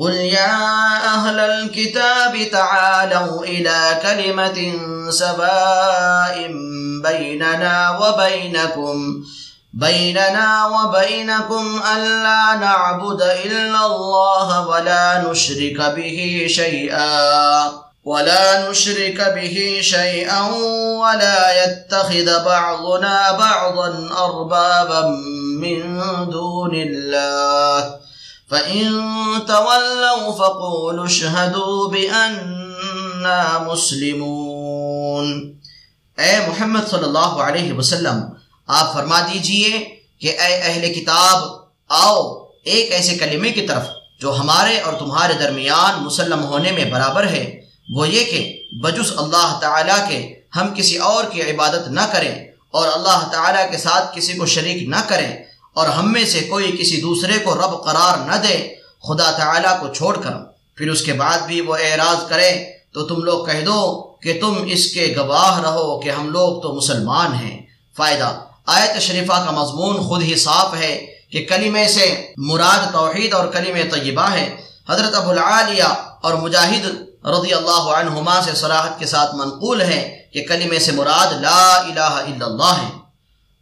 قل يا أهل الكتاب تعالوا إلى كلمة سباء بيننا وبينكم بيننا وبينكم ألا نعبد إلا الله ولا نشرك به شيئا ولا نشرك به شيئا ولا يتخذ بعضنا بعضا أربابا من دون الله فإن تولوا فقولوا اشهدوا بأننا مسلمون۔ اے محمد صلی اللہ علیہ وسلم، آپ فرما دیجیے کہ اے اہل کتاب، آؤ ایک ایسے کلمے کی طرف جو ہمارے اور تمہارے درمیان مسلم ہونے میں برابر ہے، وہ یہ کہ بجس اللہ تعالیٰ کے ہم کسی اور کی عبادت نہ کریں اور اللہ تعالیٰ کے ساتھ کسی کو شریک نہ کریں اور ہم میں سے کوئی کسی دوسرے کو رب قرار نہ دے خدا تعالیٰ کو چھوڑ کر۔ پھر اس کے بعد بھی وہ اعراض کرے تو تم لوگ کہہ دو کہ تم اس کے گواہ رہو کہ ہم لوگ تو مسلمان ہیں۔ فائدہ، آیت شریفہ کا مضمون خود ہی صاف ہے کہ کلمے سے مراد توحید اور کلم طیبہ ہے۔ حضرت ابو العالیہ اور مجاہد رضی اللہ عنہما سے صراحت کے ساتھ منقول ہے کہ کلمے سے مراد لا الہ الا اللہ ہے۔